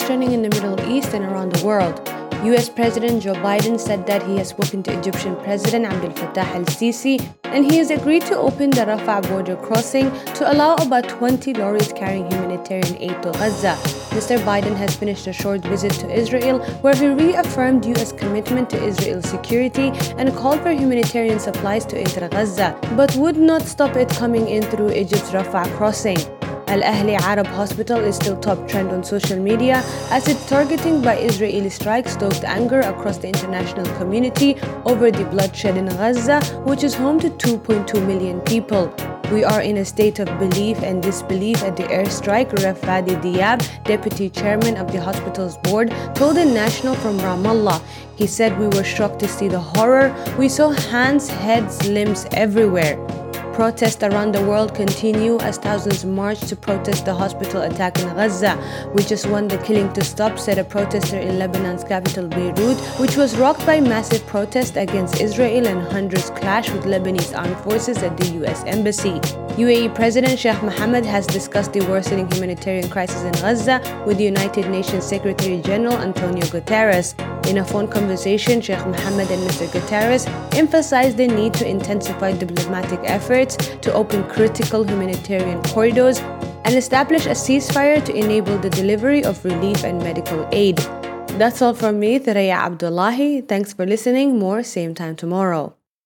trending in the Middle East and around the world. US President Joe Biden said that he has spoken to Egyptian President Abdel Fattah el Sisi and he has agreed to open the Rafah border crossing to allow about 20 lorries carrying humanitarian aid to Gaza. Mr. Biden has finished a short visit to Israel where he reaffirmed US commitment to Israel's security and called for humanitarian supplies to enter Gaza, but would not stop it coming in through Egypt's Rafah crossing. Al Ahli Arab Hospital is still top trend on social media as its targeting by Israeli strikes stoked anger across the international community over the bloodshed in Gaza, which is home to 2.2 million people. We are in a state of belief and disbelief at the airstrike, Rev Fadi Diab, deputy chairman of the hospital's board, told the national from Ramallah. He said, We were shocked to see the horror. We saw hands, heads, limbs everywhere. Protests around the world continue as thousands march to protest the hospital attack in Gaza. We just want the killing to stop, said a protester in Lebanon's capital Beirut, which was rocked by massive protests against Israel and hundreds clashed with Lebanese armed forces at the US embassy. UAE President Sheikh Mohammed has discussed the worsening humanitarian crisis in Gaza with the United Nations Secretary General Antonio Guterres. In a phone conversation, Sheikh Mohammed and Mr. Guterres emphasized the need to intensify diplomatic efforts to open critical humanitarian corridors and establish a ceasefire to enable the delivery of relief and medical aid. That's all from me, Thoraya Abdullahi. Thanks for listening. More same time tomorrow.